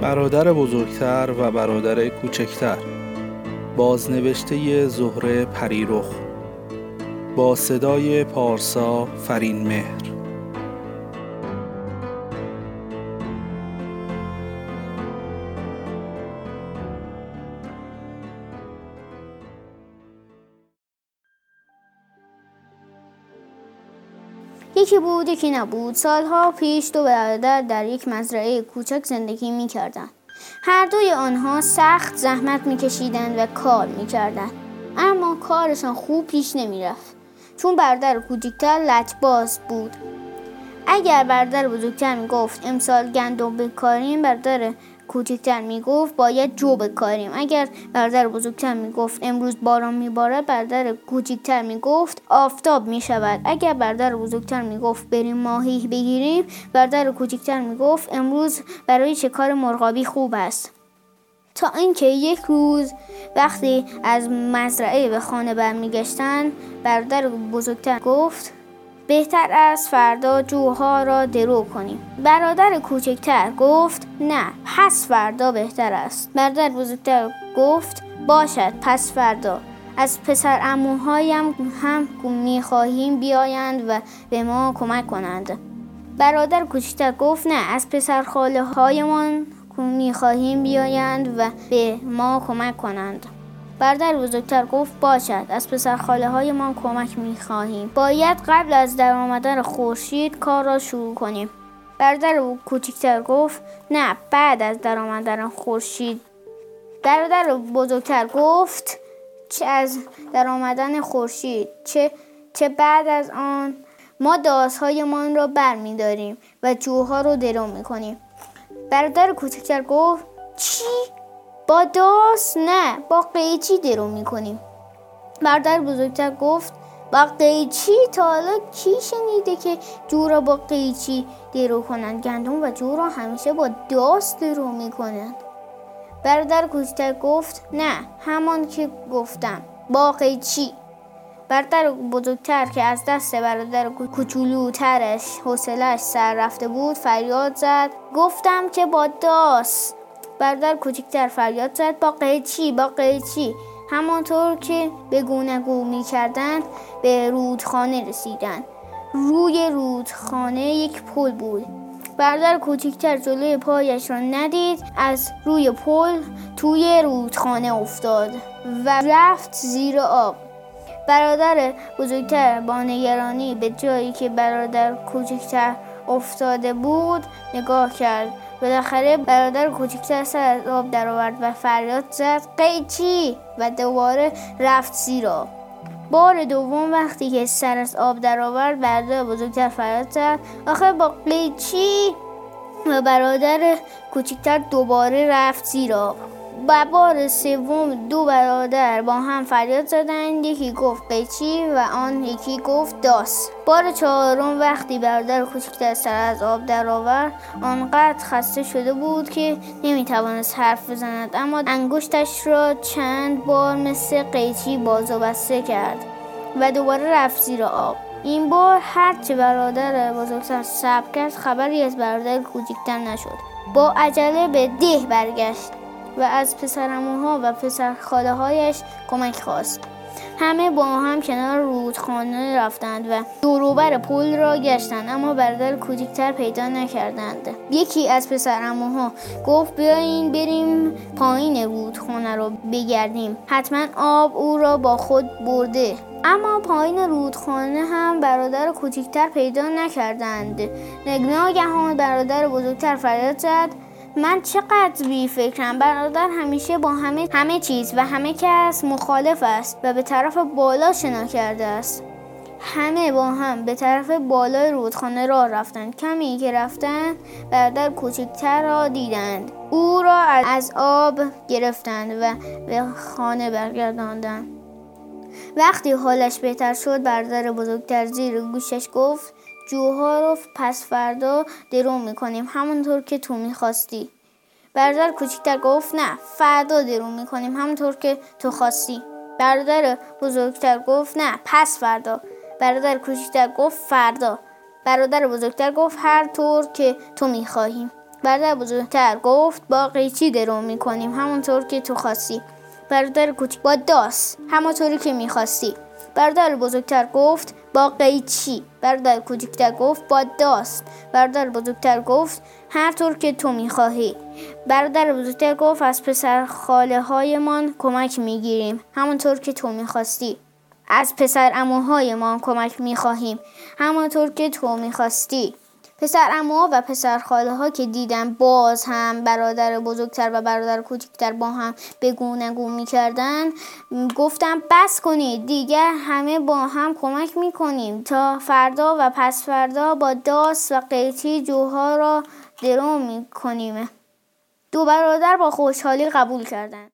برادر بزرگتر و برادر کوچکتر. بازنوشته زهره پریرخ. با صدای پارسا فرین مهر یکی بود یکی نبود سالها پیش دو برادر در یک مزرعه کوچک زندگی می کردن. هر دوی آنها سخت زحمت می کشیدن و کار می کردن. اما کارشان خوب پیش نمی رفت. چون برادر کوچکتر لجباز بود اگر برادر بزرگتر می گفت امسال گندم بکاریم برادر کوچکتر می‌گفت باید جو بکاریم. اگر برادر بزرگتر می‌گفت امروز باران میبارد برادر کوچکتر می‌گفت آفتاب می‌شود. اگر برادر بزرگتر می‌گفت بریم ماهی بگیریم برادر کوچکتر می‌گفت امروز برای شکار مرغابی خوب است. تا اینکه یک روز وقتی از مزرعه به خانه برمیگشتند برادر بزرگتر گفت بهتر است فردا جوها را درو کنیم. برادر کوچکتر گفت نه پس فردا بهتر است. برادر بزرگتر گفت باشد پس فردا. از پسر اموهایم هم می‌خواهیم بیایند و به ما کمک کنند. برادر کوچکتر گفت نه از پسر خاله هایمان می‌خواهیم بیایند و به ما کمک کنند. برادر بزرگتر گفت باشد. از پسر خاله های ما کمک می خواهیم باید قبل از در آمدن خورشید کار را شروع کنیم. برادر کوچکتر گفت نه بعد از در آمدن خورشید. برادر بزرگتر گفت چه از در آمدن خورشید چه چه بعد از آن ما دازهایمان را بر می داریم و جوها رو درو می کنیم برادر کوچکتر گفت چی؟ با داس نه با قیچی درو می‌کنیم. برادر بزرگتر گفت با قیچی تا حالا کی شنیده که جو را با قیچی درو کنند گندم و جو را همیشه با داس درو می‌کنند برادر کوچکتر گفت نه همان که گفتم با قیچی. برادر بزرگتر که از دست برادر کوچولوترش حوصلش سر رفته بود فریاد زد گفتم که با داس. برادر کوچکتر فریاد زد با قیچی با قیچی همانطور که به گونه گو می کردند به رودخانه رسیدند. روی رودخانه یک پل بود. برادر کوچکتر جلوی پایش را ندید از روی پل توی رودخانه افتاد و رفت زیر آب. برادر بزرگتر با نگرانی به جایی که برادر کوچکتر افتاده بود نگاه کرد. بالاخره برادر کوچکتر سر از آب درآورد و فریاد زد قیچی و دوباره رفت زیر بار دوم وقتی که سر از آب درآورد برادر بزرگتر فریاد زد آخه با قیچی و برادر کوچکتر دوباره رفت زیر آب. و بار سوم دو برادر با هم فریاد زدند یکی گفت قیچی و آن یکی گفت داس. بار چهارم وقتی برادر کوچکتر سر از آب درآورد آنقدر خسته شده بود که نمی‌توانست حرف بزند اما انگشتش را چند بار مثل قیچی باز و بسته کرد و دوباره رفت زیر آب. این بار هرچه برادر بزرگتر صبر کرد خبری از برادر کوچکتر نشد. با عجله به ده برگشت. و از پسرموها و پسر خاله هایش کمک خواست. همه با هم کنار رودخانه رفتند و دوروبر پل را گشتند اما برادر کوچکتر پیدا نکردند. یکی از پسرموها گفت بیاین بریم پایین رودخانه را بگردیم. حتما آب او را با خود برده. اما پایین رودخانه هم برادر کوچکتر پیدا نکردند. ناگهان برادر بزرگتر فریاد زد من چقدر بی فکرم؟ برادر همیشه با همه همه چیز و همه کس مخالف است و به طرف بالا شنا کرده است. همه با هم به طرف بالای رودخانه راه رفتند کمی که رفتند برادر کوچکتر را دیدند. او را از آب گرفتند و به خانه برگرداندند. وقتی حالش بهتر شد برادر بزرگتر زیر گوشش گفت جوها رو پس فردا درو می‌کنیم. همونطور که تو می‌خواستی. برادر کوچکتر گفت نه فردا درو می‌کنیم. همونطور که تو خواستی. برادر بزرگتر گفت نه پس فردا. برادر کوچکتر گفت فردا. برادر بزرگتر گفت هر طور که تو می‌خواهیم. برادر بزرگتر گفت با قیچی درو می‌کنیم؟ همونطور که تو خواستی. برادر کوچک با داس همونطوری که می‌خواستی. برادر بزرگتر گفت با قیچی برادر کوچکتر گفت با داست. برادر بزرگتر گفت هر طور که تو می‌خواهی. برادر بزرگتر گفت از پسر خاله هایمان کمک می‌گیریم همونطور که تو می‌خواستی. از پسر اموهایمان کمک می‌خواهیم همونطور که تو می‌خواستی. پسر اموها و پسر خاله ها که دیدن باز هم برادر بزرگتر و برادر کوچکتر با هم بگونگو می‌کردن گفتم بس کنید دیگر همه با هم کمک می‌کنیم تا فردا و پس فردا با داس و قیتی جوها را درو می‌کنیم. دو برادر با خوشحالی قبول کردند